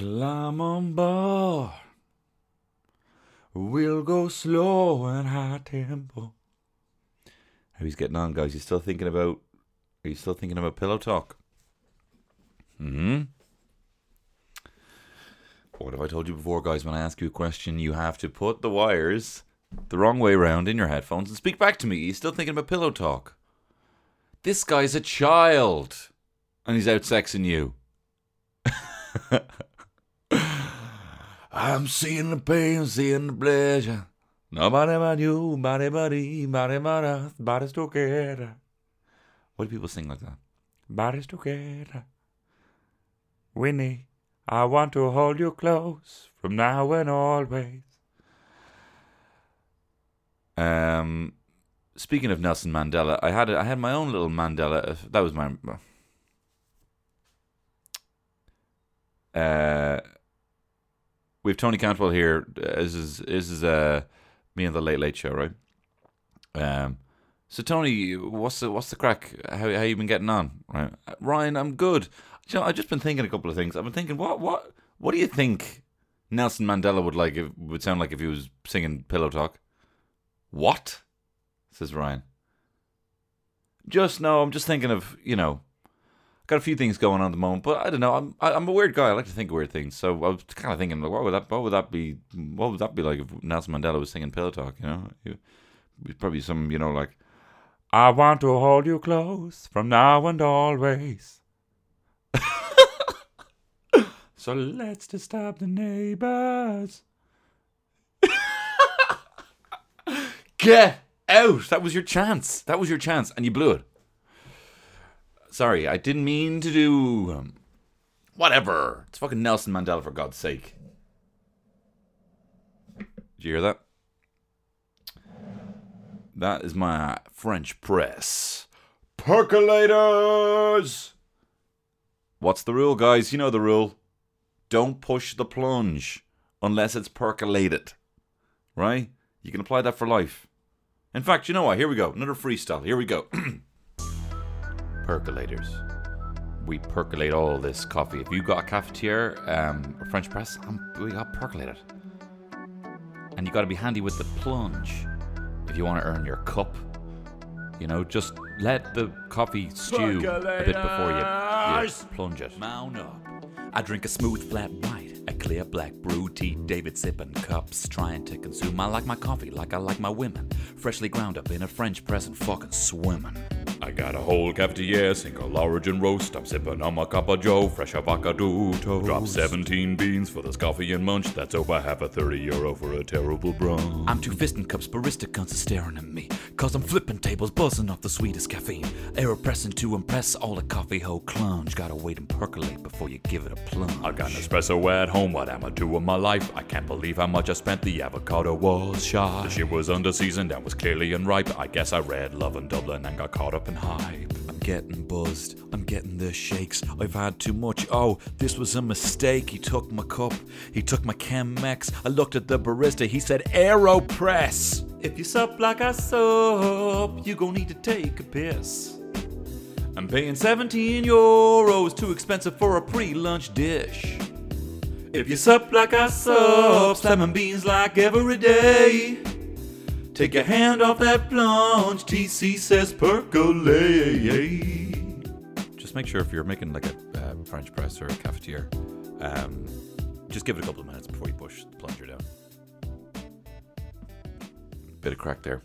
Climb on board. We'll go slow and high tempo. How he's getting on, guys? You still thinking about? Are you still thinking about pillow talk? Hmm. What have I told you before, guys? When I ask you a question, you have to put the wires the wrong way around in your headphones and speak back to me. You still thinking about pillow talk? This guy's a child, and he's out sexing you. I'm seeing the pain, seeing the pleasure. Nobody but you, body buddy, body but us, bodies together. Why do people sing like that? Bodies together. Winnie, I want to hold you close from now and always. Um, speaking of Nelson Mandela, I had I had my own little Mandela. That was my. Uh, we have Tony Cantwell here. This is this is uh me and the Late Late Show, right? Um, so Tony, what's the what's the crack? How how you been getting on? Right, Ryan, I'm good. You know, I've just been thinking a couple of things. I've been thinking, what what what do you think Nelson Mandela would like? If, would sound like if he was singing Pillow Talk? What? Says Ryan. Just no, I'm just thinking of you know got a few things going on at the moment, but I don't know. I'm I, I'm a weird guy. I like to think of weird things. So I was kind of thinking, like, what would that what would that be? What would that be like if Nelson Mandela was singing Pillow Talk? You know, It- probably some you know like, I want to hold you close from now and always. so let's disturb the neighbors. Get out! That was your chance. That was your chance, and you blew it. Sorry, I didn't mean to do. Um, whatever. It's fucking Nelson Mandela, for God's sake. Did you hear that? That is my French press. Percolators! What's the rule, guys? You know the rule. Don't push the plunge unless it's percolated. Right? You can apply that for life. In fact, you know what? Here we go. Another freestyle. Here we go. Percolators. We percolate all this coffee. If you got a cafetiere um, or French press, um, we got percolated. And you got to be handy with the plunge if you want to earn your cup. You know, just let the coffee stew a bit before you, you plunge it. Mount up. I drink a smooth flat white, a clear black brew tea, David sipping cups, trying to consume. I like my coffee like I like my women, freshly ground up in a French press and fucking swimming. I got a whole cafetiere, single origin roast. I'm sipping on my cup of Joe, fresh avocado toast. Drop 17 beans for this coffee and munch. That's over half a 30 euro for a terrible brunch. I'm two fisting cups, barista cunts are staring at me. Cause I'm flipping tables, buzzing off the sweetest caffeine. Aeropressing to impress all the coffee hoe clunge. Gotta wait and percolate before you give it a plunge. I got an espresso at home, what am I doing my life? I can't believe how much I spent, the avocado was shy. The shit was under seasoned and was clearly unripe. I guess I read Lovin' Dublin and got caught up in hype. I'm getting buzzed, I'm getting the shakes. I've had too much. Oh, this was a mistake. He took my cup, he took my Chemex. I looked at the barista, he said Aeropress. If you sup like I sup, you gon' need to take a piss. I'm paying 17 euros, too expensive for a pre lunch dish. If you sup like I sup, slamming beans like every day. Take your hand off that plunge, TC says percolate. Just make sure if you're making like a uh, French press or a cafetiere, um, just give it a couple of minutes before you push the plunger down. Bit of crack there.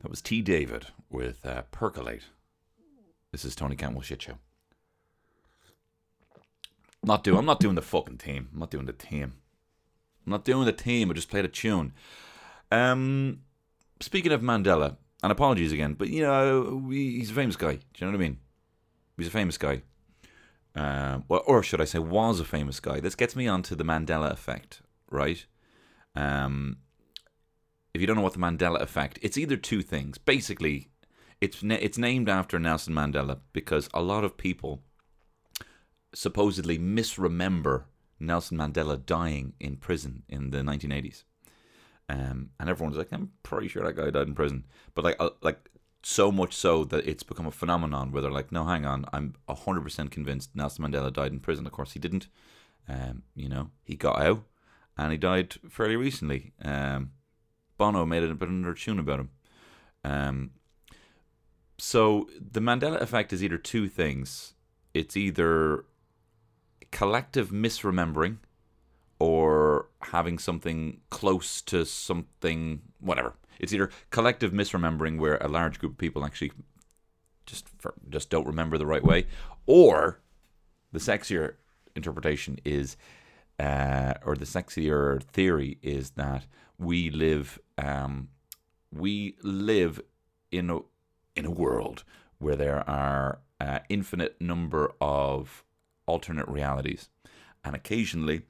That was T. David with uh, Percolate. This is Tony Cantwell Shit Show. Not doing. I'm not doing the fucking team. I'm not doing the team. I'm not doing the team. I just played a tune. Um, speaking of Mandela, and apologies again, but you know we, he's a famous guy. Do you know what I mean? He's a famous guy. Uh, well, or should I say, was a famous guy. This gets me onto the Mandela effect, right? Um, if you don't know what the Mandela effect, it's either two things. Basically, it's na- it's named after Nelson Mandela because a lot of people supposedly misremember Nelson Mandela dying in prison in the 1980s. Um, and everyone's like, I'm pretty sure that guy died in prison. But like, uh, like so much so that it's become a phenomenon where they're like, no, hang on, I'm 100% convinced Nelson Mandela died in prison. Of course, he didn't. Um, you know, he got out and he died fairly recently. Um, Bono made a bit of another tune about him. Um, so the Mandela effect is either two things. It's either collective misremembering having something close to something whatever. It's either collective misremembering where a large group of people actually just just don't remember the right way, or the sexier interpretation is, uh, or the sexier theory is that we live, um, we live in a in a world where there are uh, infinite number of alternate realities, and occasionally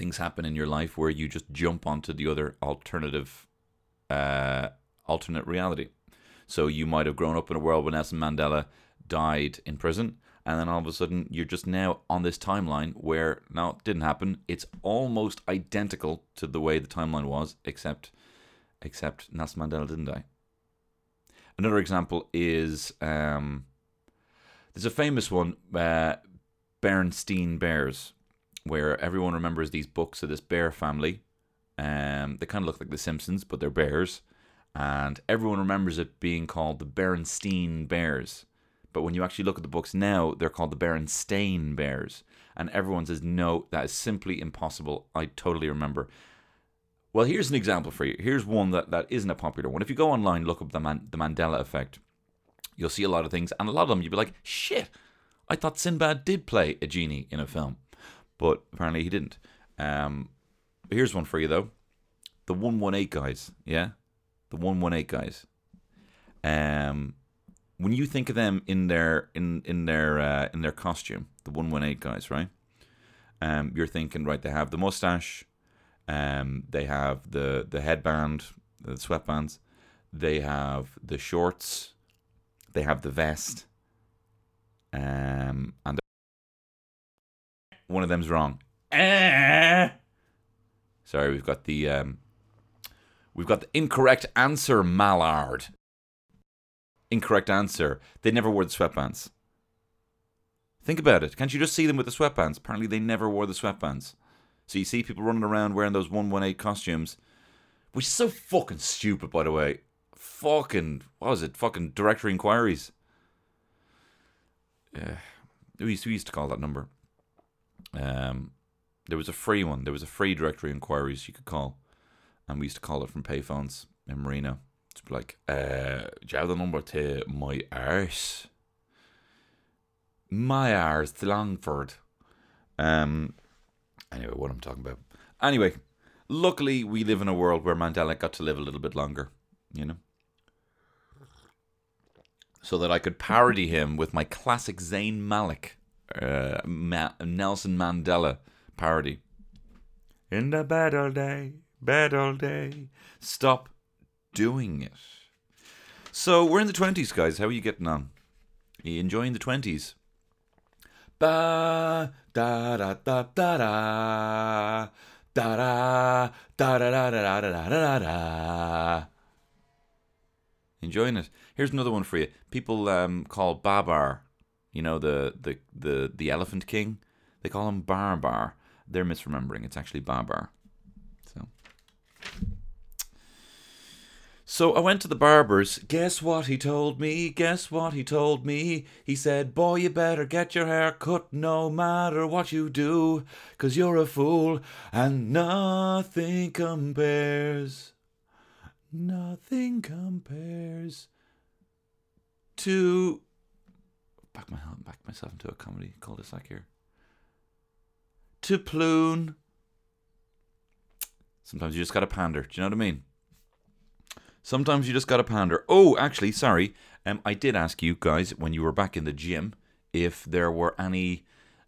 things happen in your life where you just jump onto the other alternative, uh, alternate reality. So you might have grown up in a world when Nelson Mandela died in prison, and then all of a sudden you're just now on this timeline where now it didn't happen. It's almost identical to the way the timeline was, except except Nelson Mandela didn't die. Another example is um, there's a famous one, uh, Bernstein Bears, where everyone remembers these books of this bear family. Um, they kind of look like The Simpsons, but they're bears, and everyone remembers it being called the Berenstein Bears. But when you actually look at the books now, they're called the Berenstain Bears. And everyone says, no, that is simply impossible. I totally remember. Well, here's an example for you. Here's one that, that isn't a popular one. If you go online, look up the, Man- the Mandela effect, you'll see a lot of things. And a lot of them, you'll be like, shit, I thought Sinbad did play a genie in a film. But apparently he didn't. Um, here's one for you, though. The 118 guys, yeah? The 118 guys. Um, when you think of them in their in in their uh, in their costume, the one one eight guys, right? Um, you're thinking right. They have the mustache, um, they have the the headband, the sweatbands, they have the shorts, they have the vest, um, and one of them's wrong. Sorry, we've got the um, we've got the incorrect answer, Mallard. Incorrect answer. They never wore the sweatbands. Think about it. Can't you just see them with the sweatbands? Apparently, they never wore the sweatbands. So you see people running around wearing those 118 costumes, which is so fucking stupid, by the way. Fucking, what was it? Fucking directory inquiries. Yeah. Used, we used to call that number. Um, there was a free one. There was a free directory inquiries you could call. And we used to call it from payphones in Marino. It's like, uh, do you have the number to my arse? My arse, to Longford. Um, anyway, what I'm talking about. Anyway, luckily we live in a world where Mandela got to live a little bit longer, you know? So that I could parody him with my classic Zayn Malik, uh, Ma- Nelson Mandela parody. In the bed all day, bed all day, stop doing it. So we're in the twenties, guys. How are you getting on? Are you enjoying the twenties? Ba da da da da da da da da da da da da da da da. Enjoying it. Here's another one for you. People um, call Babar, you know the the the the elephant king. They call him Barbar. They're misremembering. It's actually Babar. So. So I went to the barber's. Guess what he told me? Guess what he told me? He said, Boy, you better get your hair cut no matter what you do, 'cause you're a fool and nothing compares. Nothing compares to. Back, my, back myself into a comedy cul-de-sac here. To Ploon. Sometimes you just gotta pander. Do you know what I mean? Sometimes you just gotta pander. Oh, actually, sorry. Um, I did ask you guys when you were back in the gym if there were any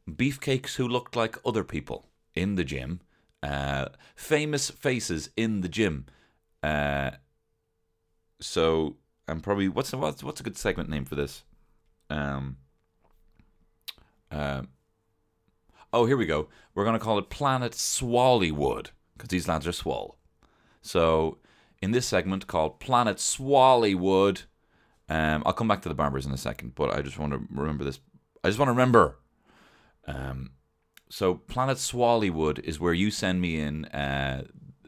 beefcakes who looked like other people in the gym, uh, famous faces in the gym. Uh, so I'm probably what's what's what's a good segment name for this? Um. Uh, oh, here we go. We're gonna call it Planet Swallywood because these lads are swole. So in this segment called Planet Swallywood. Um, I'll come back to the barbers in a second, but I just want to remember this. I just want to remember. Um, So Planet Swallywood is where you send me in uh,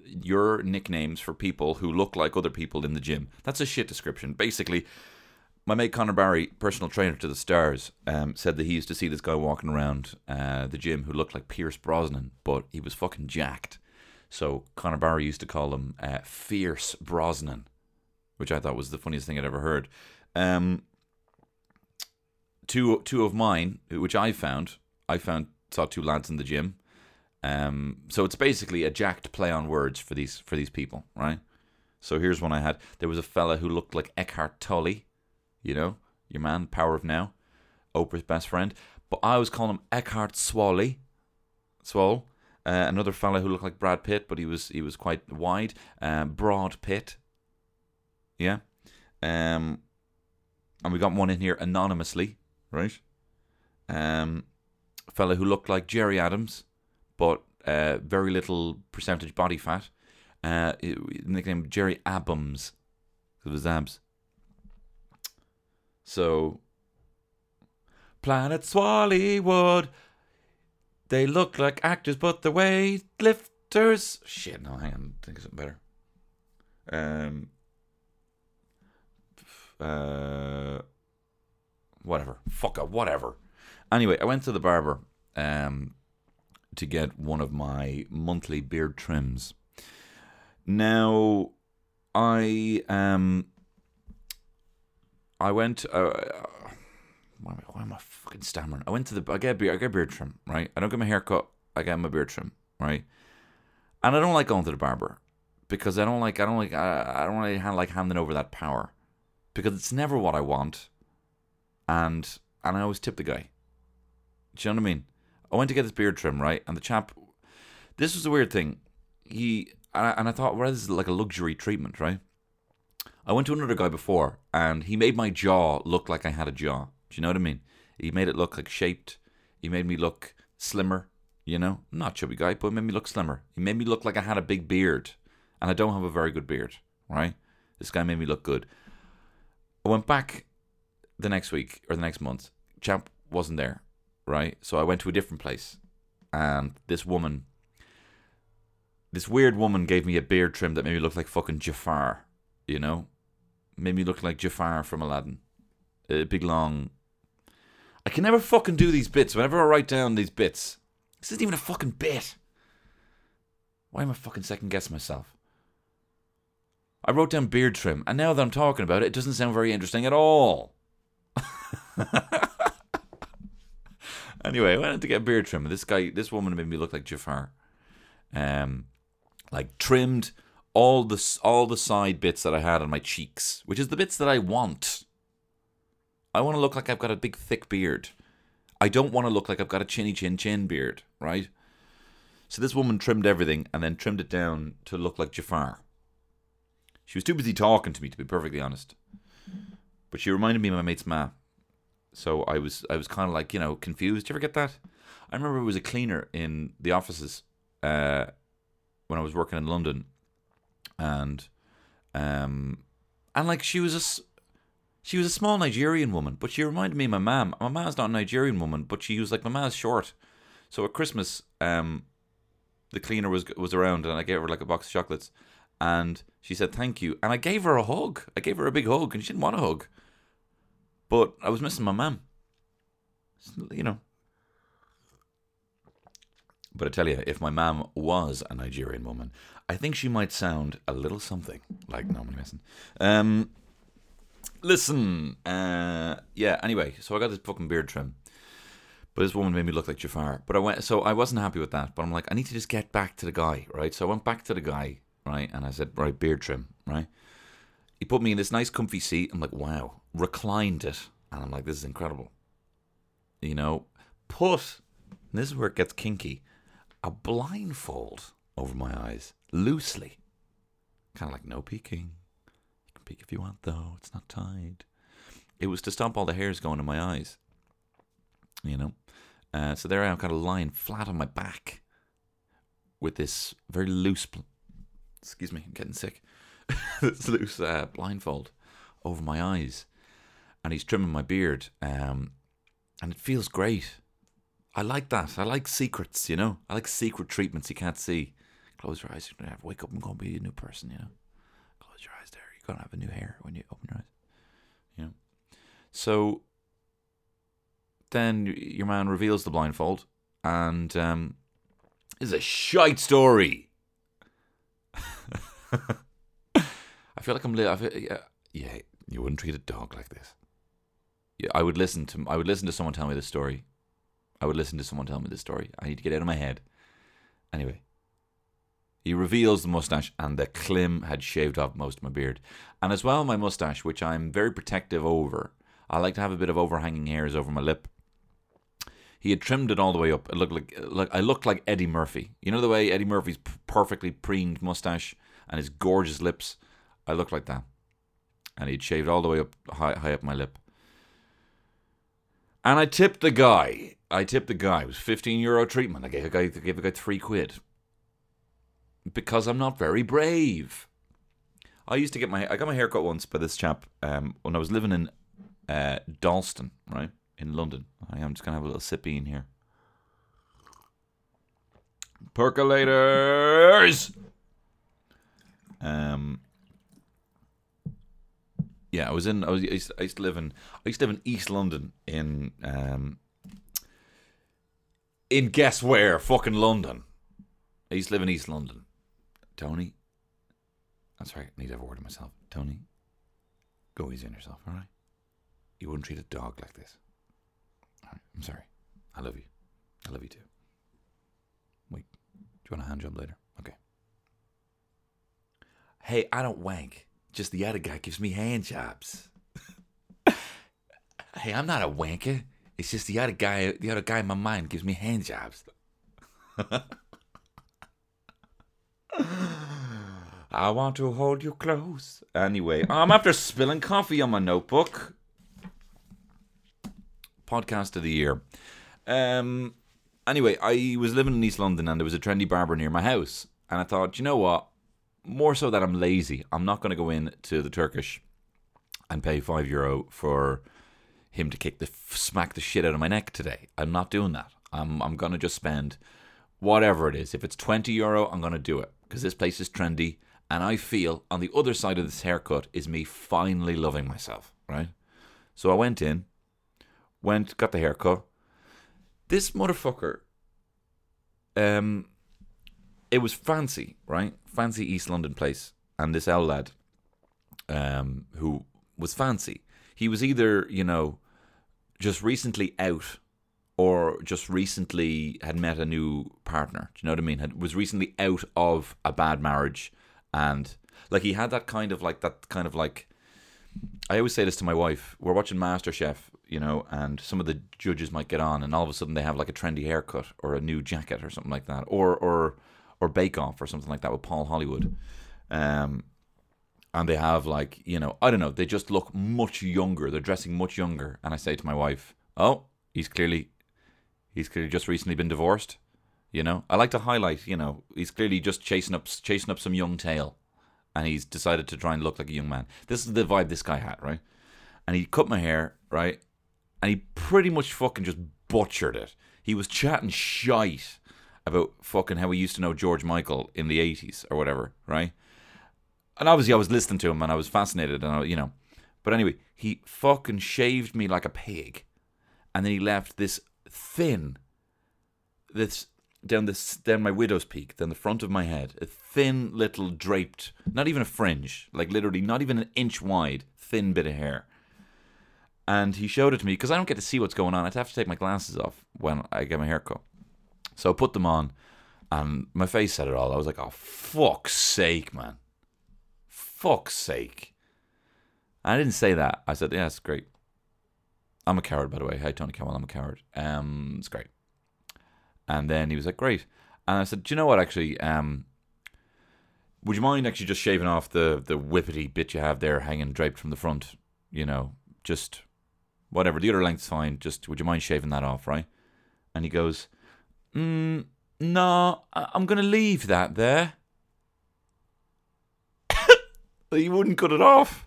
your nicknames for people who look like other people in the gym. That's a shit description. Basically, my mate Connor Barry, personal trainer to the Stars, um, said that he used to see this guy walking around uh, the gym who looked like Pierce Brosnan, but he was fucking jacked. So Connor Barry used to call him uh, Fierce Brosnan, which I thought was the funniest thing I'd ever heard. Um, two two of mine, which I found, I found saw two lads in the gym. Um, so it's basically a jacked play on words for these for these people, right? So here's one I had. There was a fella who looked like Eckhart Tolle, you know, your man, Power of Now, Oprah's best friend. But I was calling him Eckhart Swally, Swole. Uh, another fella who looked like Brad Pitt, but he was he was quite wide. Um, Broad Pitt, yeah. Um, and we got one in here anonymously, right? Um, fella who looked like Gerry Adams, but uh, very little percentage body fat. Uh, nicknamed Gerry Abams because of his abs. So, Planet Swallywood. They look like actors, but they're weightlifters. Shit, no, hang on. Think of something better. Um. Uh. Whatever. Fuck up. Whatever. Anyway, I went to the barber. Um. To get one of my monthly beard trims. Now, I um. I went. Uh, why, am I, why am I fucking stammering? I went to the. I get a beard. I get a beard trim. Right. I don't get my hair cut. I get my beard trim. Right. And I don't like going to the barber because I don't like. I don't like. I, I don't really like handing over that power because it's never what I want. And and I always tip the guy. Do you know what I mean? I went to get this beard trim right, and the chap. This was a weird thing. He and I, and I thought, well, this is like a luxury treatment, right? I went to another guy before, and he made my jaw look like I had a jaw. Do you know what I mean? He made it look like shaped. He made me look slimmer. You know, not chubby guy, but it made me look slimmer. He made me look like I had a big beard, and I don't have a very good beard. Right? This guy made me look good. I went back the next week or the next month. Champ wasn't there, right? So I went to a different place, and this woman, this weird woman, gave me a beard trim that made me look like fucking Jafar. You know, made me look like Jafar from Aladdin. A big long. I can never fucking do these bits. Whenever I write down these bits, this isn't even a fucking bit. Why am I fucking second guessing myself? I wrote down beard trim, and now that I'm talking about it, it doesn't sound very interesting at all. anyway, I went to get beard trim, and this guy, this woman made me look like Jafar. Um, like trimmed all the all the side bits that I had on my cheeks, which is the bits that I want. I want to look like I've got a big thick beard. I don't want to look like I've got a chinny chin chin beard, right? So this woman trimmed everything and then trimmed it down to look like Jafar. She was too busy talking to me, to be perfectly honest. But she reminded me of my mate's ma. So I was I was kind of like you know confused. Did you ever get that? I remember it was a cleaner in the offices uh, when I was working in London, and um, and like she was a she was a small Nigerian woman, but she reminded me of my mom. My mom's not a Nigerian woman, but she was like my mom's short. So at Christmas, um, the cleaner was was around, and I gave her like a box of chocolates, and she said thank you, and I gave her a hug. I gave her a big hug, and she didn't want a hug, but I was missing my mom. You know. But I tell you, if my mom was a Nigerian woman, I think she might sound a little something like Norman Mason. Um, listen, uh, yeah. Anyway, so I got this fucking beard trim, but this woman made me look like Jafar. But I went, so I wasn't happy with that. But I'm like, I need to just get back to the guy, right? So I went back to the guy, right, and I said, right, beard trim, right. He put me in this nice, comfy seat. I'm like, wow, reclined it, and I'm like, this is incredible. You know, put. this is where it gets kinky. A blindfold over my eyes loosely. Kind of like no peeking. You can peek if you want, though. It's not tied. It was to stop all the hairs going in my eyes. You know? Uh, so there I am, kind of lying flat on my back with this very loose. Bl- excuse me, I'm getting sick. this loose uh, blindfold over my eyes. And he's trimming my beard. Um, and it feels great. I like that. I like secrets, you know? I like secret treatments you can't see. Close your eyes. You're to have wake up and go and be a new person, you know? Close your eyes there. You're to have a new hair when you open your eyes. You know? So then your man reveals the blindfold and um, is a shite story. I feel like I'm. Li- I feel, yeah, yeah, you wouldn't treat a dog like this. Yeah, I would listen to. I would listen to someone tell me this story. I would listen to someone tell me this story. I need to get out of my head. Anyway, he reveals the mustache, and the Klim had shaved off most of my beard, and as well my mustache, which I'm very protective over. I like to have a bit of overhanging hairs over my lip. He had trimmed it all the way up. It looked like, like I looked like Eddie Murphy. You know the way Eddie Murphy's perfectly preened mustache and his gorgeous lips. I looked like that, and he'd shaved all the way up high, high up my lip. And I tipped the guy. I tipped the guy. It was fifteen euro treatment. I gave a guy I gave a guy three quid because I'm not very brave. I used to get my I got my hair cut once by this chap um, when I was living in uh, Dalston, right in London. I am just gonna have a little sippy in here. Percolators. Um. Yeah, I was in. I was. I used, I used to live in. I used to live in East London. In um. In guess where? Fucking London. I used to live in East London. Tony. That's right. I need to have a word with myself. Tony. Go easy on yourself, all right? You wouldn't treat a dog like this. All right. I'm sorry. I love you. I love you too. Wait. Do you want a hand job later? Okay. Hey, I don't wank. Just the other guy gives me hand jobs. hey, I'm not a wanker. It's just the other guy. The other guy in my mind gives me hand jobs. I want to hold you close. Anyway, I'm after spilling coffee on my notebook. Podcast of the year. Um. Anyway, I was living in East London and there was a trendy barber near my house, and I thought, you know what? More so that I'm lazy. I'm not going to go in to the Turkish and pay five euro for him to kick the smack the shit out of my neck today. I'm not doing that. I'm I'm gonna just spend whatever it is. If it's twenty euro, I'm gonna do it because this place is trendy, and I feel on the other side of this haircut is me finally loving myself. Right. So I went in, went got the haircut. This motherfucker. Um. It was fancy, right? Fancy East London place, and this L lad, um, who was fancy. He was either, you know, just recently out or just recently had met a new partner. Do you know what I mean? Had, was recently out of a bad marriage and like he had that kind of like that kind of like I always say this to my wife. We're watching MasterChef, you know, and some of the judges might get on and all of a sudden they have like a trendy haircut or a new jacket or something like that. Or or or Bake Off or something like that with Paul Hollywood. Um and they have like you know I don't know they just look much younger. They're dressing much younger. And I say to my wife oh he's clearly he's clearly just recently been divorced you know? I like to highlight you know he's clearly just chasing up chasing up some young tail. And he's decided to try and look like a young man. This is the vibe this guy had right? And he cut my hair right? And he pretty much fucking just butchered it. He was chatting shite about fucking how he used to know George Michael in the 80s or whatever right and obviously I was listening to him and I was fascinated and I, you know, but anyway, he fucking shaved me like a pig, and then he left this thin, this down this down my widow's peak, down the front of my head, a thin little draped, not even a fringe, like literally not even an inch wide, thin bit of hair. And he showed it to me because I don't get to see what's going on. I'd have to take my glasses off when I get my hair cut. So I put them on, and my face said it all. I was like, "Oh fuck's sake, man!" fuck's sake. And I didn't say that. I said, yeah, it's great. I'm a coward, by the way. Hi, Tony Cantwell. I'm a coward. Um, it's great. And then he was like, great. And I said, do you know what, actually? Um, would you mind actually just shaving off the, the whippety bit you have there hanging draped from the front? You know, just whatever. The other length's fine. Just, would you mind shaving that off, right? And he goes, mm, no, I- I'm going to leave that there you wouldn't cut it off.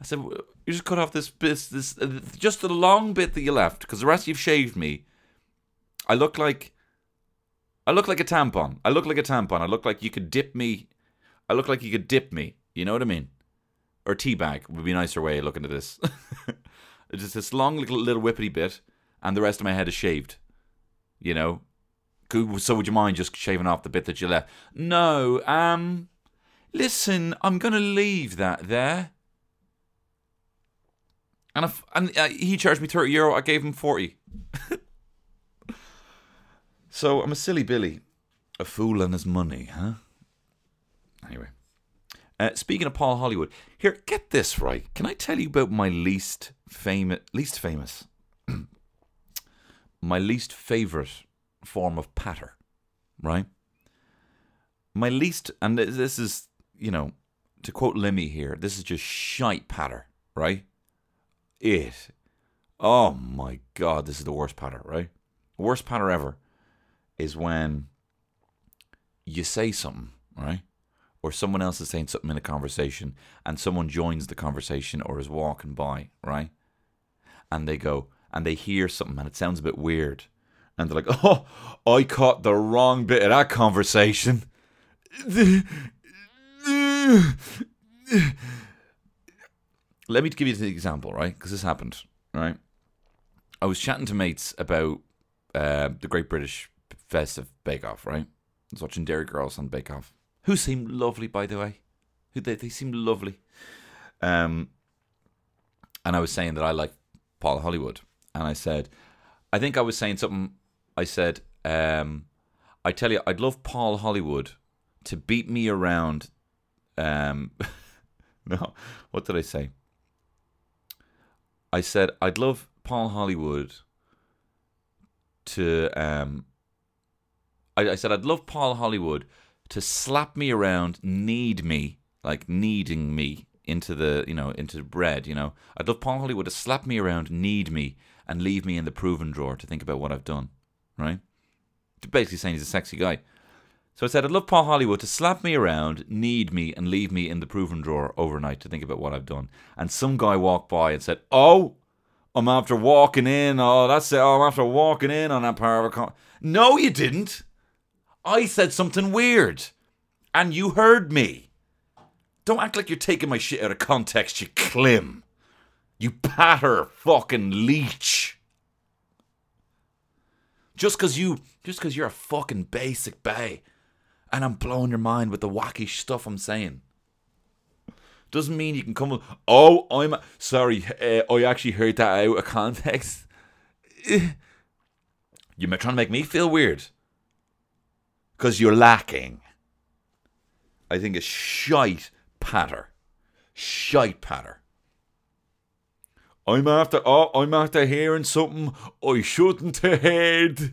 I said, "You just cut off this bit, this uh, just the long bit that you left, because the rest you've shaved me. I look like I look like a tampon. I look like a tampon. I look like you could dip me. I look like you could dip me. You know what I mean? Or teabag would be a nicer way of looking at this. it's just this long little, little whippity bit, and the rest of my head is shaved. You know? So would you mind just shaving off the bit that you left? No, um, listen, I'm going to leave that there. And, if, and uh, he charged me 30 euro, I gave him 40. so I'm a silly Billy. A fool and his money, huh? Anyway. Uh, speaking of Paul Hollywood, here, get this right. Can I tell you about my least famous, least famous, my least favorite form of patter, right? My least, and this is, you know, to quote Lemmy here, this is just shite patter, right? It, oh my god, this is the worst patter, right? worst patter ever is when you say something, right? Or someone else is saying something in a conversation and someone joins the conversation or is walking by, right? And they go, and they hear something and it sounds a bit weird and they're like, "Oh, I caught the wrong bit of that conversation." Let me give you an example, right? Because this happened, right? I was chatting to mates about uh, the Great British Festive Bake Off, right? I was watching Derry Girls on Bake Off, who seemed lovely, by the way. Who they they seemed lovely. Um, and I was saying that I like Paul Hollywood, and I said, I think I was saying something I said, um, I tell you, I'd love Paul Hollywood to beat me around. Um, no, what did I say? I said I'd love Paul Hollywood to. Um, I, I said I'd love Paul Hollywood to slap me around, knead me, like kneading me into the you know into bread. You know, I'd love Paul Hollywood to slap me around, knead me, and leave me in the proven drawer to think about what I've done right? Basically saying he's a sexy guy. So I said, I'd love Paul Hollywood to slap me around, knead me, and leave me in the proven drawer overnight to think about what I've done. And some guy walked by and said, Oh, I'm after walking in. Oh, that's it. Oh, I'm after walking in on that part of a con-. No, you didn't. I said something weird. And you heard me. Don't act like you're taking my shit out of context, you clim. You patter fucking leech. Just cause you, just cause you're a fucking basic bay, and I'm blowing your mind with the wacky stuff I'm saying, doesn't mean you can come. With, oh, I'm sorry. Uh, I actually heard that out of context. You're trying to make me feel weird because you're lacking. I think it's shite patter, shite patter. I'm after oh, I'm after hearing something I shouldn't have heard.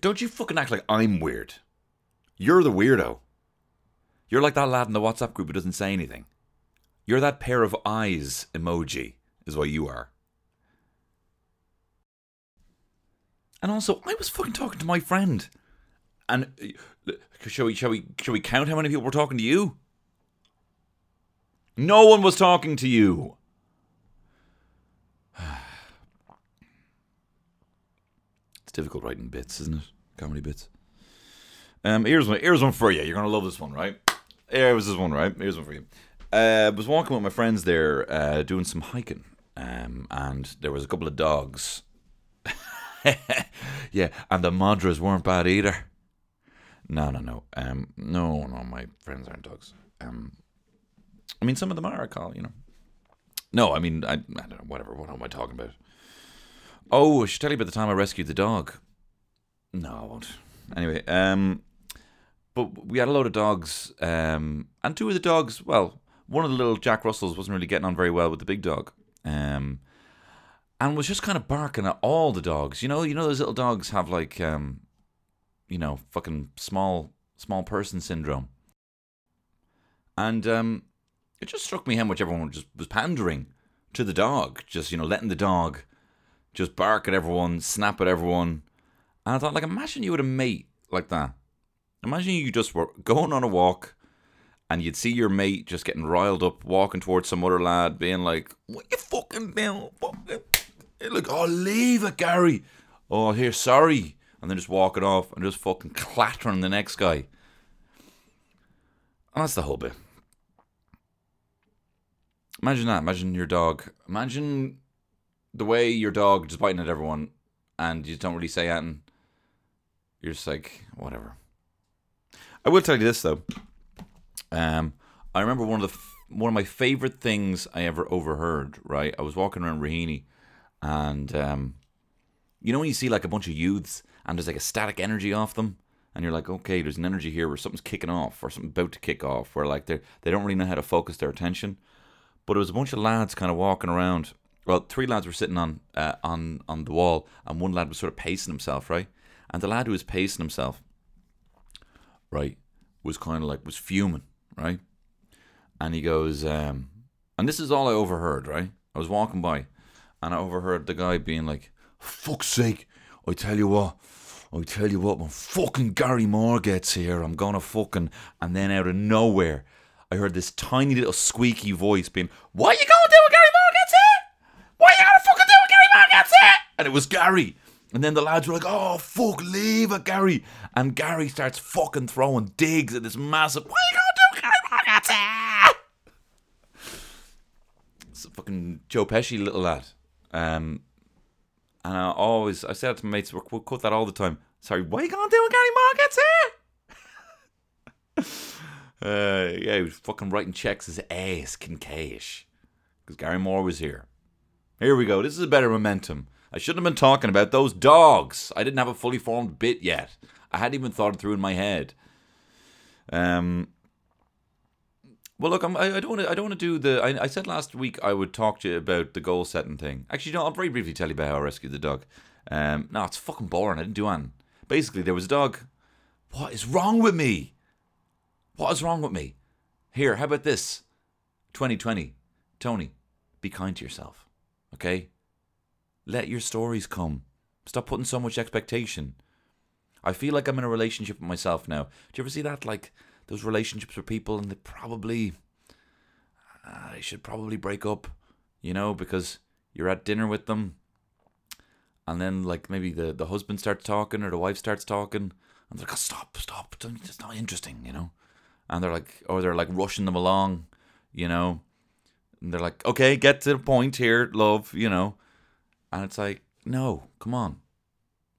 Don't you fucking act like I'm weird. You're the weirdo. You're like that lad in the WhatsApp group who doesn't say anything. You're that pair of eyes emoji, is what you are. And also, I was fucking talking to my friend. And uh, shall we shall we shall we count how many people were talking to you? No one was talking to you. it's difficult writing bits, isn't it? Comedy bits. Um, here's one. Here's one for you. You're gonna love this one, right? Here was this one, right? Here's one for you. Uh, I was walking with my friends there, uh, doing some hiking, um, and there was a couple of dogs. yeah, and the madras weren't bad either. No, no, no. Um, no, no, my friends aren't dogs. Um, I mean, some of them are. I call you know. No, I mean, I, I don't know. Whatever. What am I talking about? Oh, I should tell you about the time I rescued the dog. No, I won't. Anyway, um, but we had a load of dogs, um, and two of the dogs. Well, one of the little Jack Russells wasn't really getting on very well with the big dog, um, and was just kind of barking at all the dogs. You know, you know those little dogs have like, um, you know, fucking small small person syndrome, and um, it just struck me how much everyone just was pandering to the dog, just you know letting the dog just bark at everyone, snap at everyone. And I thought, like, imagine you had a mate like that. Imagine you just were going on a walk, and you'd see your mate just getting riled up, walking towards some other lad, being like, "What you fucking doing? Fucking like, oh, leave it, Gary. Oh, here, sorry." And then just walking off and just fucking clattering the next guy. And that's the whole bit. Imagine that. Imagine your dog. Imagine the way your dog just biting at everyone and you don't really say anything. You're just like, whatever. I will tell you this though. Um, I remember one of the f- one of my favorite things I ever overheard. Right, I was walking around Raheny, and um, you know when you see like a bunch of youths and there's like a static energy off them, and you're like, okay, there's an energy here where something's kicking off or something about to kick off, where like they they don't really know how to focus their attention. But it was a bunch of lads kind of walking around. Well, three lads were sitting on uh, on on the wall, and one lad was sort of pacing himself, right? And the lad who was pacing himself, right, was kind of like was fuming, right? And he goes, um, and this is all I overheard, right? I was walking by, and I overheard the guy being like, "Fuck's sake! I tell you what." I tell you what, when fucking Gary Moore gets here, I'm gonna fucking. And then out of nowhere, I heard this tiny little squeaky voice being, What are you gonna do when Gary gets here? Eh? What are you gonna fucking do when Gary Moore here? Eh? And it was Gary. And then the lads were like, oh, fuck, leave it, Gary. And Gary starts fucking throwing digs at this massive, what are you going to do, Gary Margetts? Eh? It's a fucking Joe Pesci little lad. Um, and I always, I said to my mates, we'll cut that all the time. Sorry, what are you going to do when Gary here? uh, yeah, he was fucking writing checks as ass Kincaid. Because Gary Moore was here. Here we go. This is a better momentum. I shouldn't have been talking about those dogs. I didn't have a fully formed bit yet. I hadn't even thought it through in my head. Um. Well, look, I'm, I, don't want to. I don't want to do the. I, I said last week I would talk to you about the goal setting thing. Actually, no. I'll very briefly tell you about how I rescued the dog. Um. No, it's fucking boring. I didn't do anything. Basically, there was a dog. What is wrong with me? What is wrong with me? Here, how about this? 2020, Tony, be kind to yourself. Okay, let your stories come. Stop putting so much expectation. I feel like I'm in a relationship with myself now. Do you ever see that? Like those relationships with people, and they probably, uh, should probably break up, you know, because you're at dinner with them, and then like maybe the the husband starts talking or the wife starts talking, and they're like, oh, "Stop, stop! It's not interesting," you know, and they're like, or they're like rushing them along, you know, and they're like, "Okay, get to the point here, love," you know and it's like, no, come on.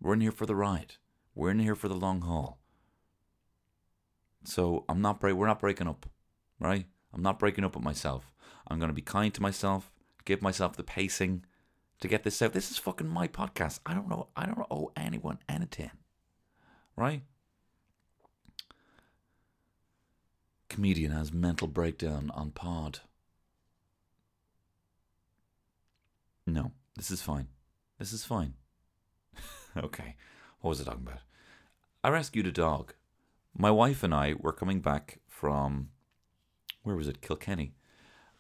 We're in here for the ride. We're in here for the long haul. So I'm not break. We're not breaking up, right? I'm not breaking up with myself. I'm gonna be kind to myself. Give myself the pacing to get this out. This is fucking my podcast. I don't know. I don't owe anyone anything, right? Comedian has mental breakdown on pod. No. This is fine. This is fine. okay, what was I talking about? I rescued a dog. My wife and I were coming back from where was it? Kilkenny.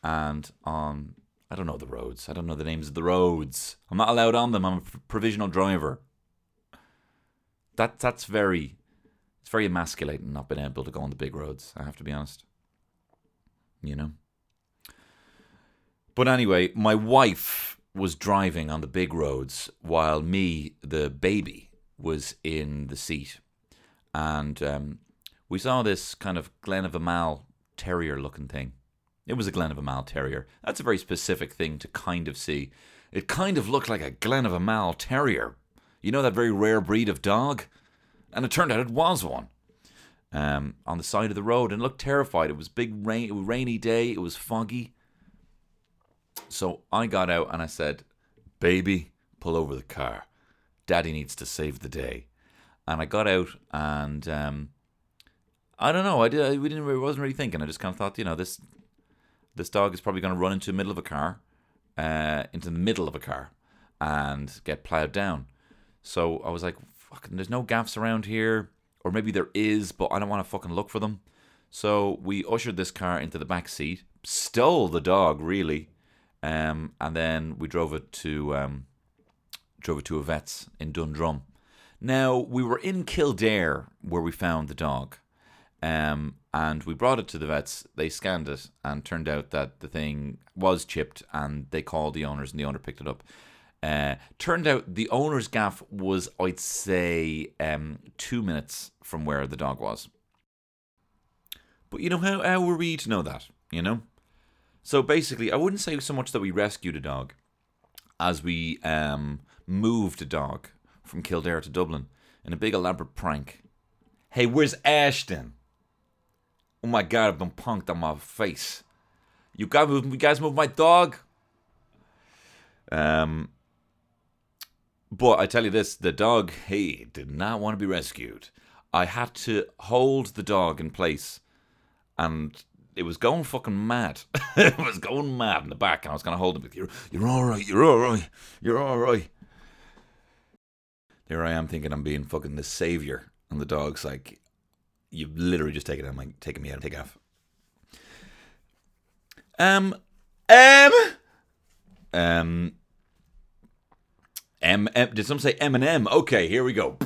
And on I don't know the roads. I don't know the names of the roads. I'm not allowed on them. I'm a provisional driver. That that's very it's very emasculating not being able to go on the big roads, I have to be honest. You know? But anyway, my wife was driving on the big roads while me, the baby, was in the seat. And um, we saw this kind of Glen of Imaal terrier looking thing. It was a Glen of Imaal terrier. That's a very specific thing to kind of see. It kind of looked like a Glen of Imaal terrier. You know that very rare breed of dog? And it turned out it was one. Um, on the side of the road and looked terrified. It was big rain, rainy day. It was foggy. So I got out and I said, Baby, pull over the car. Daddy needs to save the day. And I got out and um, I don't know. I did. I, we didn't. I wasn't really thinking. I just kind of thought, you know, this this dog is probably going to run into the middle of a car, uh, into the middle of a car, and get plowed down. So I was like, fucking, there's no gaps around here, or maybe there is, but I don't want to fucking look for them. So we ushered this car into the back seat, stole the dog, really, um, and then we drove it to um, drove it to a vet's in Dundrum. Now we were in Kildare where we found the dog, Um, and we brought it to the vets. They scanned it and turned out that the thing was chipped. And they called the owners, and the owner picked it up. Uh, turned out the owner's gaff was, I'd say, um, two minutes from where the dog was. But you know how how were we to know that? You know. So basically, I wouldn't say so much that we rescued a dog, as we um, moved a dog from Kildare to Dublin in a big elaborate prank. Hey, where's Ashton? Oh my god, I've been punked on my face. You guys move, you guys move my dog. Um, but I tell you this, the dog, he did not want to be rescued. I had to hold the dog in place, and it was going fucking mad. it was going mad in the back, and I was going to hold him. You're, you're all right. You're all right. You're all right. There I am thinking I'm being fucking the savior, and the dog's like, "You've literally just taken him, taken me out. Take off." Um, um, um. M, M did some say M&M? Okay, here we go.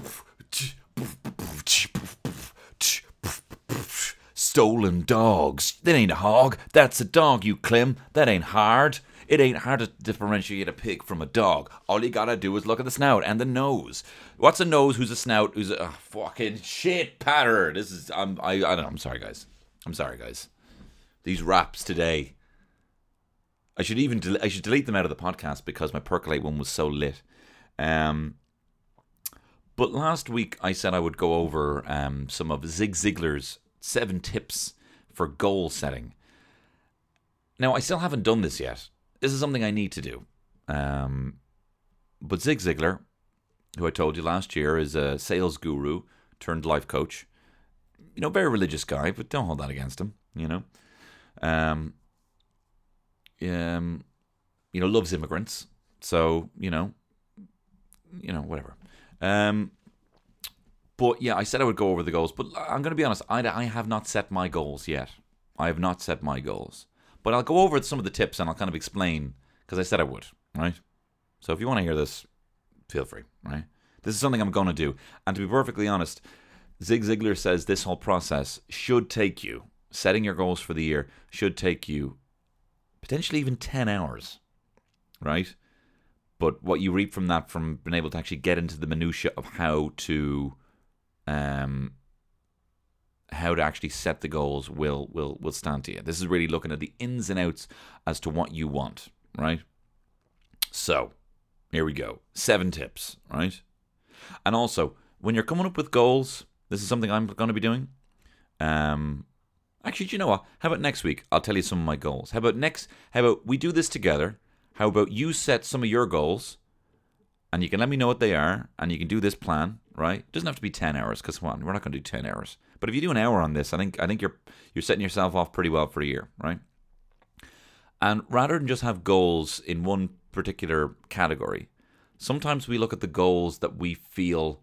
Stolen dogs. That ain't a hog. That's a dog, you Clem. That ain't hard. It ain't hard to differentiate a pig from a dog. All you gotta do is look at the snout and the nose. What's a nose? Who's a snout? Who's a oh, fucking shit patter? This is I'm I I don't know. I'm sorry, guys. I'm sorry, guys. These raps today. I should even del- I should delete them out of the podcast because my percolate one was so lit. Um, but last week I said I would go over um, some of Zig Ziglar's seven tips for goal setting. Now I still haven't done this yet. This is something I need to do. Um, but Zig Ziglar, who I told you last year is a sales guru turned life coach, you know, very religious guy, but don't hold that against him. You know, um, um, you know, loves immigrants. So you know, you know, whatever. Um, but yeah, I said I would go over the goals, but I'm going to be honest, I, I have not set my goals yet. I have not set my goals. But I'll go over some of the tips and I'll kind of explain because I said I would, right? So if you want to hear this, feel free, right? This is something I'm going to do. And to be perfectly honest, Zig Ziglar says this whole process should take you, setting your goals for the year, should take you potentially even 10 hours, right? But what you reap from that, from being able to actually get into the minutia of how to, um, how to actually set the goals, will will will stand to you. This is really looking at the ins and outs as to what you want, right? So, here we go. Seven tips, right? And also, when you're coming up with goals, this is something I'm going to be doing. Um, actually, do you know what? How about next week? I'll tell you some of my goals. How about next? How about we do this together? How about you set some of your goals and you can let me know what they are and you can do this plan, right? It doesn't have to be 10 hours because come on, we're not going to do 10 hours. But if you do an hour on this, I think I think you're you're setting yourself off pretty well for a year, right? And rather than just have goals in one particular category, sometimes we look at the goals that we feel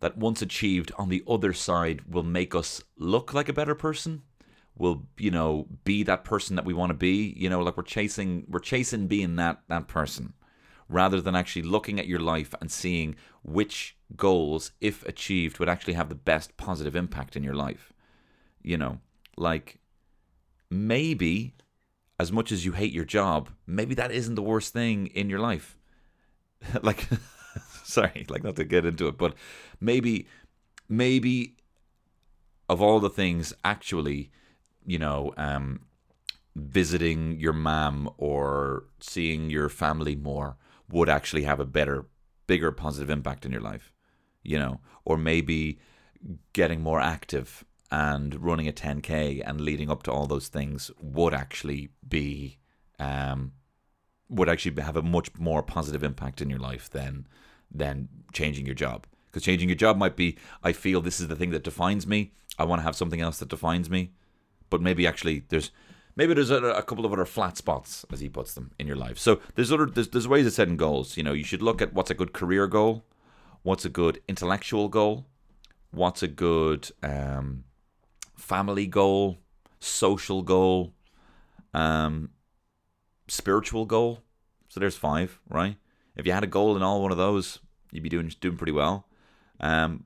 that once achieved on the other side will make us look like a better person will you know be that person that we want to be you know like we're chasing we're chasing being that that person rather than actually looking at your life and seeing which goals if achieved would actually have the best positive impact in your life you know? Like maybe as much as you hate your job maybe that isn't the worst thing in your life. Like sorry like not to get into it but maybe maybe of all the things actually you know, um, visiting your mom or seeing your family more would actually have a better, bigger positive impact in your life, you know, or maybe getting more active and running a 10k and leading up to all those things would actually be um, would actually have a much more positive impact in your life than than changing your job. Because changing your job might be i feel this is the thing that defines me. I want to have something else that defines me but maybe actually there's maybe there's a, a, couple of other flat spots as he puts them in your life. So there's other there's, there's ways of setting goals. You know you should look at what's a good career goal what's a good intellectual goal what's a good um, family goal social goal um, spiritual goal. So there's five right? If you had a goal in all one of those you'd be doing doing pretty well. Um,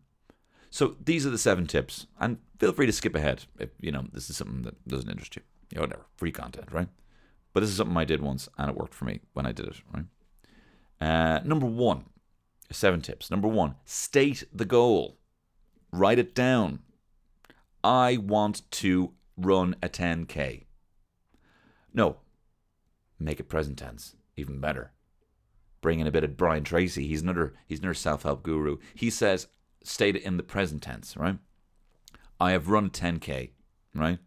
So these are the seven tips, and feel free to skip ahead if you know this is something that doesn't interest you. You know, whatever, free content, right? But this is something I did once, and it worked for me when I did it, right? Uh, number one, seven tips. Number one, state the goal. Write it down. I want to run a 10k. No, make it present tense. Even better. Bring in a bit of Brian Tracy. He's another he's another self-help guru. He says state it in the present tense, right? I have run 10k, right?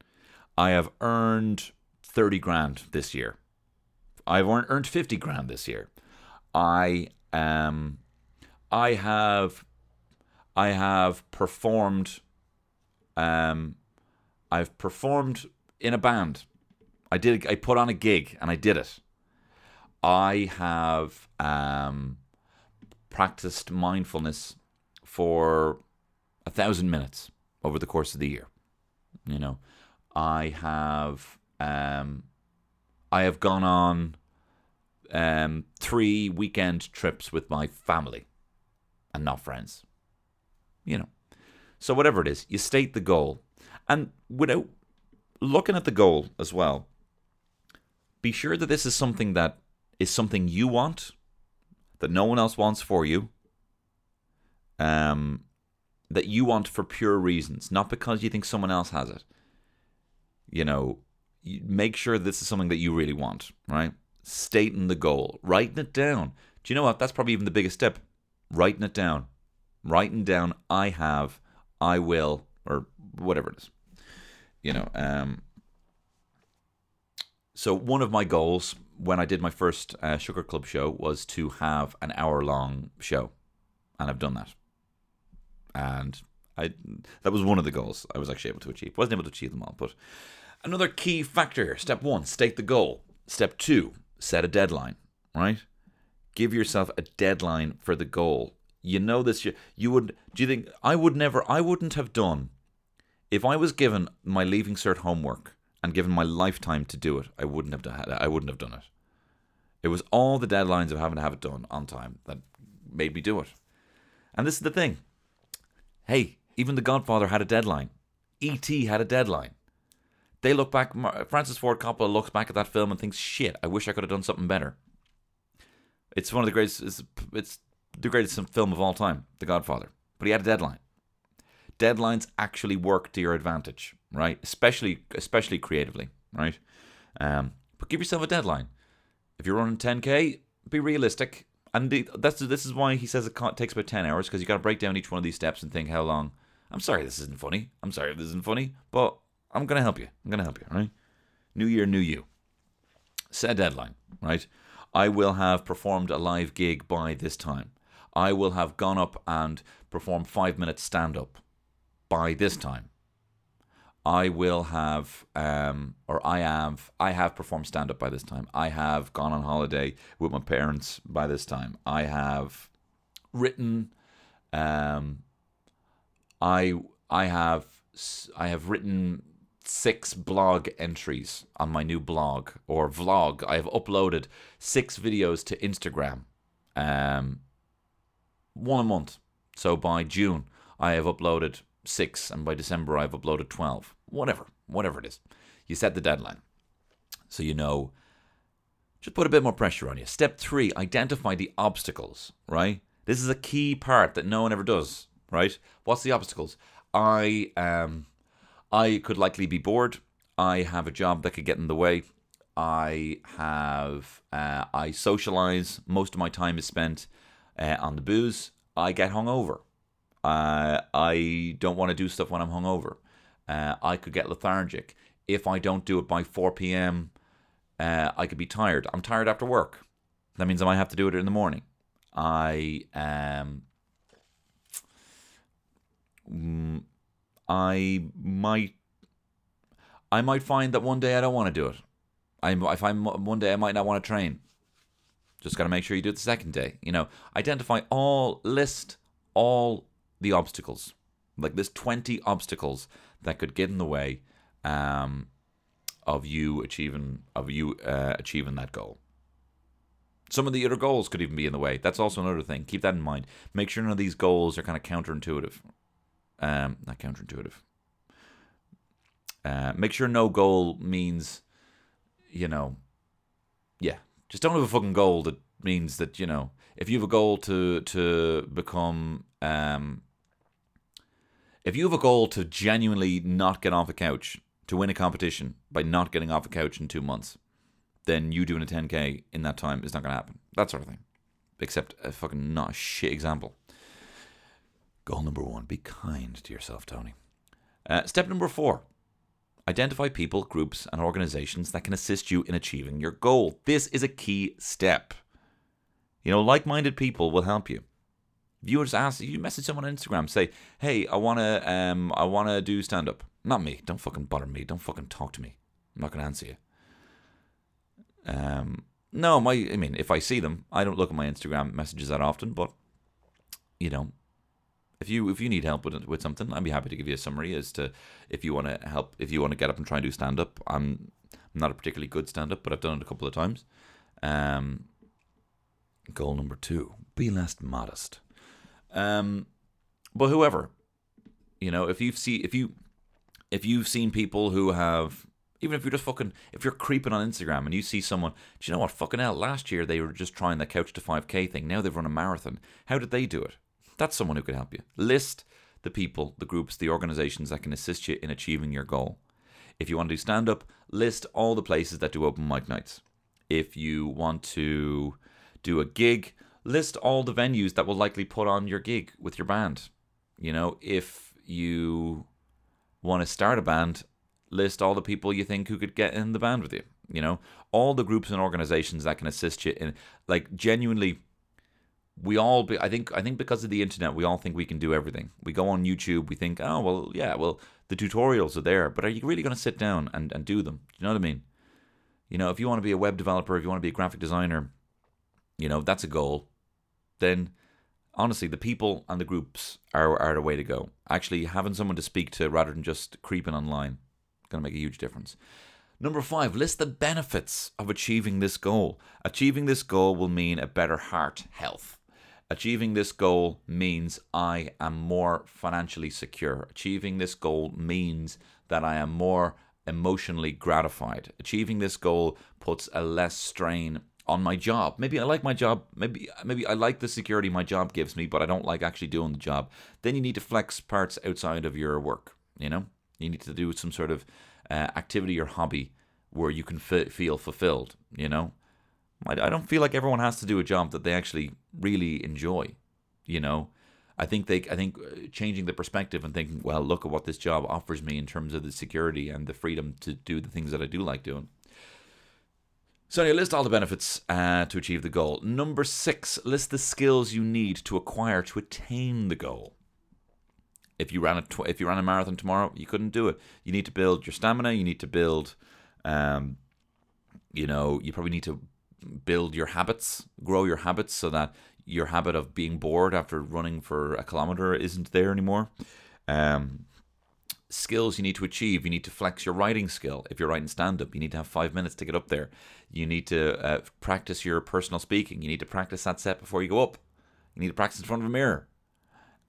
I have earned 30 grand this year. I've earned, earned 50 grand this year. I um I have I have performed um I've performed in a band. I did I put on a gig and I did it. I have um practiced mindfulness for a thousand minutes over the course of the year. You know, I have um, I have gone on um, three weekend trips with my family and not friends. You know, so whatever it is, you state the goal, and without looking at the goal as well, be sure that this is something that is something you want, that no one else wants for you, um, that you want for pure reasons, not because you think someone else has it. You know, make sure this is something that you really want, right? Stating the goal, writing it down. Do you know what? That's probably even the biggest step. Writing it down. Writing down, I have, I will, or whatever it is. You know, um, so one of my goals when I did my first uh, Sugar Club show was to have an hour long show, and I've done that. And I that was one of the goals I was actually able to achieve. wasn't able to achieve them all, but Another key factor step one, state the goal. Step two, set a deadline, right? Give yourself a deadline for the goal. You know this, you, you would, do you think, I would never, I wouldn't have done, if I was given my leaving cert homework and given my lifetime to do it, I wouldn't have done, I wouldn't have done it. It was all the deadlines of having to have it done on time that made me do it. And this is the thing. Hey, even The Godfather had a deadline. E.T. had a deadline. They look back, Francis Ford Coppola looks back at that film and thinks, shit, I wish I could have done something better. It's one of the greatest, it's, it's the greatest film of all time, The Godfather. But he had a deadline. Deadlines actually work to your advantage, right? Especially, especially creatively, right? Um, but give yourself a deadline. If you're running 10k, be realistic. And the, that's this is why he says it takes about 10 hours because you got to break down each one of these steps and think how long. I'm sorry this isn't funny. I'm sorry if this isn't funny, but I'm to help you. I'm to help you, right? New year, new you. Set deadline, right? I will have performed a live gig by this time. I will have gone up and performed five minutes stand up by this time. I will have, um, or I have, I have performed stand up by this time. I have gone on holiday with my parents by this time. I have written, um, I I have I have written six blog entries on my new blog or vlog. I have uploaded six videos to Instagram, um, one a month. So by June, I have uploaded six, and by December, I've uploaded 12. Whatever, whatever it is. You set the deadline. So you know, just put a bit more pressure on you. Step three, identify the obstacles, right? This is a key part that no one ever does, right? What's the obstacles? I um I could likely be bored. I have a job that could get in the way. I have uh, I socialize. Most of my time is spent uh, on the booze. I get hungover. Uh, I don't want to do stuff when I'm hungover. Uh, I could get lethargic if I don't do it by 4 p.m. Uh, I could be tired. I'm tired after work. That means I might have to do it in the morning. I um. Mm, I might I might find that one day I don't want to do it. I I find one day I might not want to train. Just got to make sure you do it the second day. You know, identify all list all the obstacles. Like there's 20 obstacles that could get in the way um, of you achieving of you uh, achieving that goal. Some of the other goals could even be in the way. That's also another thing. Keep that in mind. Make sure none of these goals are kind of counterintuitive Um, not counterintuitive. Uh, make sure no goal means, you know, yeah, just don't have a fucking goal that means that you know if you have a goal to to become um if you have a goal to genuinely not get off a couch to win a competition by not getting off a couch in two months, then you doing a 10k in that time is not going to happen. That sort of thing. Except a fucking not a shit example. Goal number one: be kind to yourself, Tony. Uh, step number four: Identify people, groups, and organizations that can assist you in achieving your goal. This is a key step. You know, like minded people will help you. Just ask, you message someone on Instagram, say, "Hey, I wanna, um, I wanna do stand up." Not me. Don't fucking bother me. Don't fucking talk to me. I'm not gonna answer you. Um, no, my, I mean, if I see them, I don't look at my Instagram messages that often, but you know, if you if you need help with with something, I'd be happy to give you a summary as to if you want to help if you want to get up and try and do stand up. I'm I'm not a particularly good stand up, but I've done it a couple of times. Um, goal number two: be less modest. Um, but whoever, you know, if you've see if you if you've seen people who have even if you're just fucking if you're creeping on Instagram and you see someone, do you know what? Fucking hell, last year they were just trying the couch to 5k thing. Now they've run a marathon. How did they do it? That's someone who can help you. List the people, the groups, the organizations that can assist you in achieving your goal. If you want to do stand up, list all the places that do open mic nights. If you want to do a gig, list all the venues that will likely put on your gig with your band. You know, if you want to start a band, list all the people you think who could get in the band with you. You know, all the groups and organizations that can assist you in, like, genuinely we all be, I think I think because of the internet we all think we can do everything. We go on YouTube, we think, oh well yeah, well the tutorials are there, but are you really going to sit down and, and do them? Do you know what I mean? You know, if you want to be a web developer, if you want to be a graphic designer, you know, that's a goal, then honestly the people and the groups are are the way to go. Actually having someone to speak to rather than just creeping online gonna make a huge difference. Number five, list the benefits of achieving this goal. Achieving this goal will mean a better heart health Achieving this goal means I am more financially secure. Achieving this goal means that I am more emotionally gratified. Achieving this goal puts a less strain on my job. Maybe I like my job. Maybe maybe I like the security my job gives me, but I don't like actually doing the job. Then you need to flex parts outside of your work. You know, you need to do some sort of uh, activity or hobby where you can f- feel fulfilled. You know, I, I don't feel like everyone has to do a job that they actually really enjoy. You know, I think they, I think uh, changing the perspective and thinking, well, look at what this job offers me in terms of the security and the freedom to do the things that I do like doing. So anyway, list all the benefits uh, to achieve the goal. Number six, list the skills you need to acquire to attain the goal. If you ran a tw- if you ran a marathon tomorrow, you couldn't do it. You need to build your stamina. You need to build, um, you know, you probably need to build your habits, grow your habits so that your habit of being bored after running for a kilometer isn't there anymore. Um, skills you need to achieve. You need to flex your writing skill. If you're writing stand up, you need to have five minutes to get up there. You need to uh, practice your personal speaking. You need to practice that set before you go up. You need to practice in front of a mirror.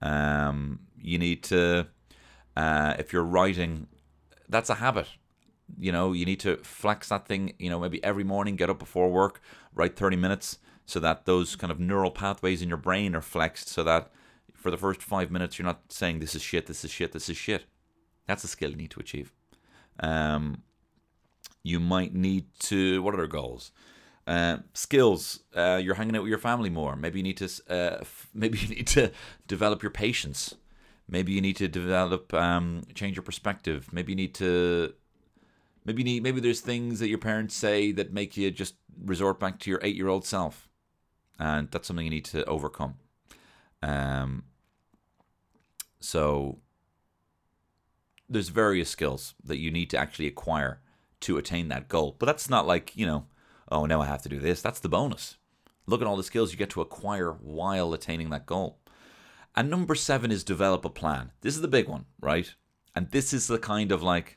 Um, you need to, uh, if you're writing, that's a habit you know, you need to flex that thing, you know, maybe every morning, get up before work, write 30 minutes so that those kind of neural pathways in your brain are flexed so that for the first five minutes you're not saying this is shit, this is shit, this is shit. That's a skill you need to achieve. Um, you might need to, what other goals? Uh, skills. Uh, you're hanging out with your family more. Maybe you need to. Uh, f- maybe you need to develop your patience. Maybe you need to develop, um, change your perspective. Maybe you need to Maybe need, maybe there's things that your parents say that make you just resort back to your eight year old self, and that's something you need to overcome. Um, so there's various skills that you need to actually acquire to attain that goal. But that's not like, you know, oh, now I have to do this. That's the bonus. Look at all the skills you get to acquire while attaining that goal. And number seven is develop a plan. This is the big one, right? And this is the kind of like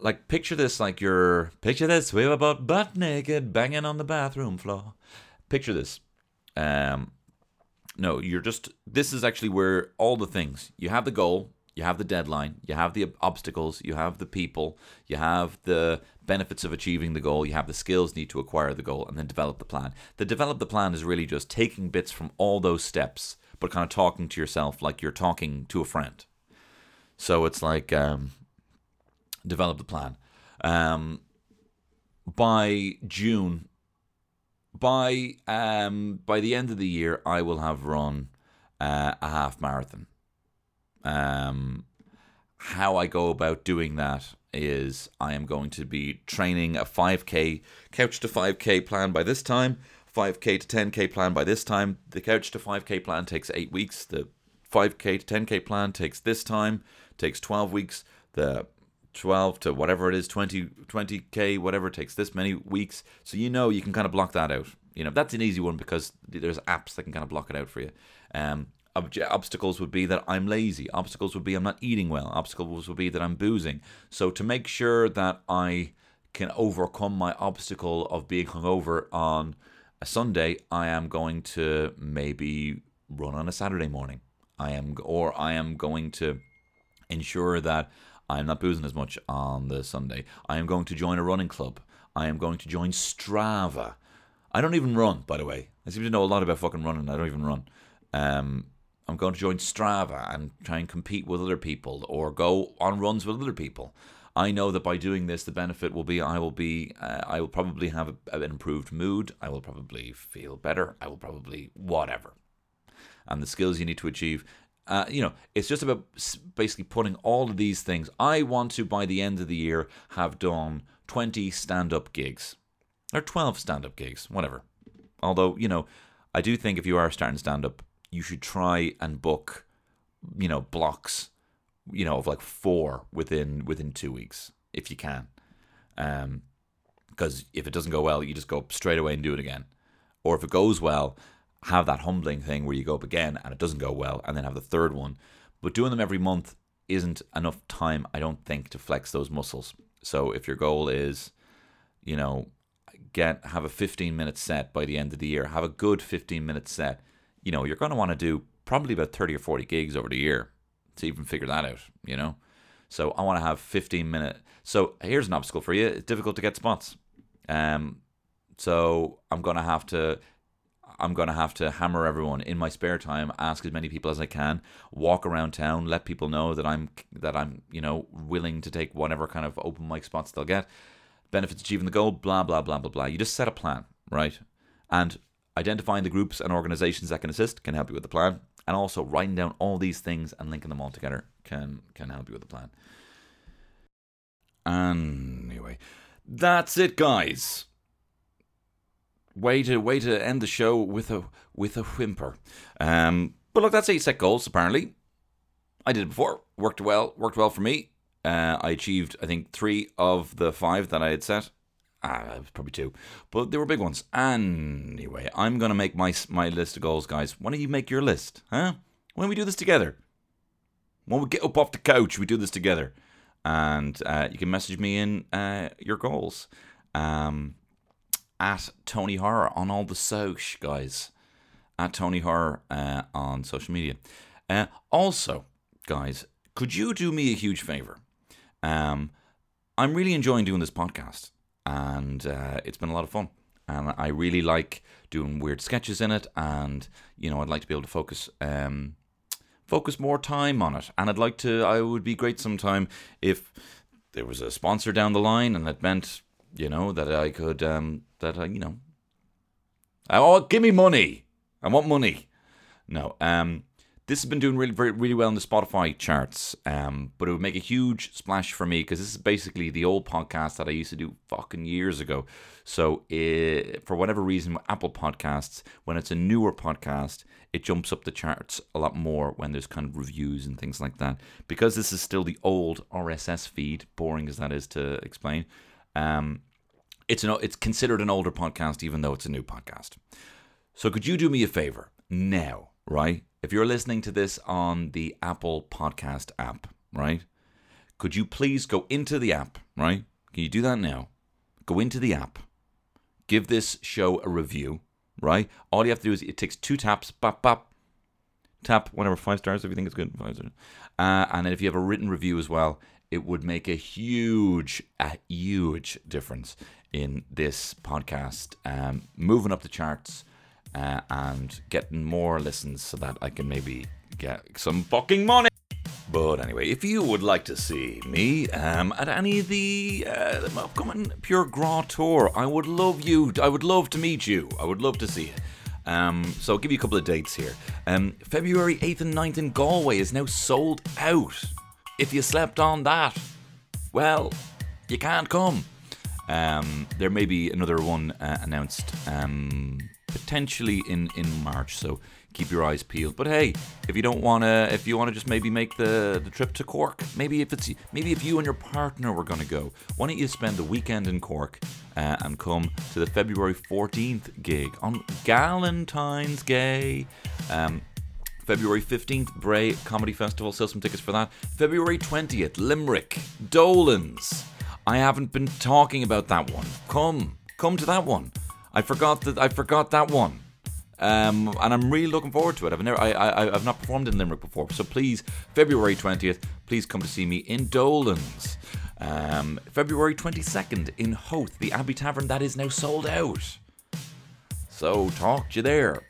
like picture this like you're picture this we were about butt naked banging on the bathroom floor picture this um no, you're just. This is actually where all the things you have the goal, you have the deadline, you have the obstacles, you have the people, you have the benefits of achieving the goal, you have the skills need to acquire the goal, and then develop the plan. The develop the plan is really just taking bits from all those steps, but kind of talking to yourself like you're talking to a friend. So it's like um, develop the plan. Um, by June, by um, by the end of the year, I will have run uh, a half marathon. Um, how I go about doing that is I am going to be training a 5k couch to 5k plan by this time, 5k to 10k plan by this time. The couch to 5k plan takes eight weeks. The 5k to 10k plan takes this time, takes 12 weeks. The 12 to whatever it is 20 20k whatever takes this many weeks so you know you can kind of block that out you know that's an easy one because there's apps that can kind of block it out for you um obstacles would be that i'm lazy obstacles would be i'm not eating well obstacles would be that i'm boozing so to make sure that i can overcome my obstacle of being hungover on a sunday i am going to maybe run on a saturday morning i am or i am going to ensure that I'm not boozing as much on the Sunday. I am going to join a running club. I am going to join Strava. I don't even run, by the way. I seem to know a lot about fucking running. I don't even run. Um, I'm going to join Strava and try and compete with other people or go on runs with other people. I know that by doing this, the benefit will be I will be uh, I will probably have a, an improved mood. I will probably feel better. I will probably whatever. And the skills you need to achieve uh, you know, it's just about basically putting all of these things. I want to, by the end of the year, have done 20 stand up gigs or 12 stand up gigs, whatever. Although, you know, I do think if you are starting stand up, you should try and book, you know, blocks, you know, of like four within within two weeks if you can. Um, because if it doesn't go well, you just go straight away and do it again. Or if it goes well, have that humbling thing where you go up again and it doesn't go well, and then have the third one. But doing them every month isn't enough time, I don't think, to flex those muscles. So if your goal is, you know, get have a 15 minute set by the end of the year, have a good 15 minute set, you know, you're going to want to do probably about 30 or 40 gigs over the year to even figure that out, you know. So I want to have 15 minute. So here's an obstacle for you. It's difficult to get spots. Um, so I'm going to have to I'm going to have to hammer everyone in my spare time, ask as many people as I can, walk around town, let people know that I'm that I'm you know willing to take whatever kind of open mic spots they'll get. Benefits achieving the goal, blah blah blah blah blah. You just set a plan, right? And identifying the groups and organizations that can assist can help you with the plan, and also writing down all these things and linking them all together can can help you with the plan. Anyway, that's it, guys way to way to end the show with a with a whimper. Um, but look, that's eight set goals. Apparently, I did it before. Worked well. Worked well for me. Uh, I achieved, I think, three of the five that I had set. Ah, probably two, but they were big ones. Anyway, I'm gonna make my my list of goals, guys. Why don't you make your list, huh? When we do this together, when we get up off the couch, we do this together, and uh, you can message me in uh, your goals. Um, at Tony Horror on all the social guys. At Tony Horror uh, on social media. Uh, also, guys, could you do me a huge favor? Um, I'm really enjoying doing this podcast, and uh, it's been a lot of fun. And I really like doing weird sketches in it, and you know, I'd like to be able to focus. Um, focus more time on it and i'd like to i would be great sometime if there was a sponsor down the line and it meant you know that i could um, that I you know. Oh, give me money! I want money. No, um, this has been doing really, very, really well in the Spotify charts. Um, but it would make a huge splash for me because this is basically the old podcast that I used to do fucking years ago. So, it, eh, for whatever reason, Apple Podcasts, when it's a newer podcast, it jumps up the charts a lot more when there's kind of reviews and things like that. Because this is still the old RSS feed, boring as that is to explain. Um, it's an it's considered an older podcast, even though it's a new podcast. So could you do me a favor now, right? If you're listening to this on the Apple Podcast app, right? Could you please go into the app, right? Can you do that now? Go into the app, give this show a review, right? All you have to do is it takes two taps, bop, bop, tap whatever five stars if you think it's good. Five stars. Uh, and then if you have a written review as well, it would make a huge, a huge difference in this podcast, um, moving up the charts uh, and getting more listens so that I can maybe get some fucking money. But anyway, if you would like to see me um, at any of the uh, upcoming Pure Gras tour, I would love you. I would love to meet you. I would love to see you. Um, so I'll give you a couple of dates here. Um, February 8th and 9th in Galway is now sold out. If you slept on that, well, you can't come. Um, there may be another one uh, announced um, potentially in, in March, so keep your eyes peeled. But hey, if you don't wanna, if you wanna just maybe make the, the trip to Cork, maybe if it's maybe if you and your partner were gonna go, why don't you spend the weekend in Cork uh, and come to the February 14th gig on Galentine's Gay. Um, February 15th, Bray Comedy Festival. Sell some tickets for that. February 20th, Limerick, Dolan's. I haven't been talking about that one. Come, come to that one. I forgot that. I forgot that one. Um, and I'm really looking forward to it. I've never, I, I, I've not performed in Limerick before, so please, February 20th, please come to see me in Dolan's. Um, February 22nd in Howth, the Abbey Tavern that is now sold out. So talk to you there.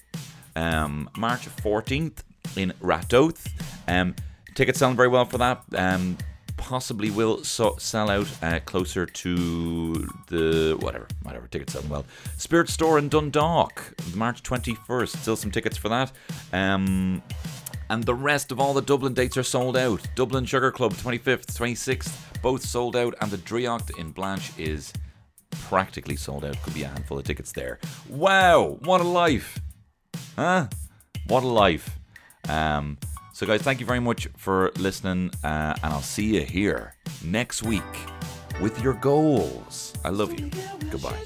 Um, March 14th in Ratoath. Um, tickets selling very well for that. Um, possibly will so- sell out uh, closer to the whatever, whatever. Tickets selling well. Spirit Store in Dundalk, March 21st. Still some tickets for that. Um, and the rest of all the Dublin dates are sold out. Dublin Sugar Club, 25th, 26th, both sold out, and the Draíocht in Blanche is practically sold out. Could be a handful of tickets there. Wow, what a life! Huh? What a life. Um, so, guys, thank you very much for listening, uh, and I'll see you here next week with your goals. I love you. Goodbye.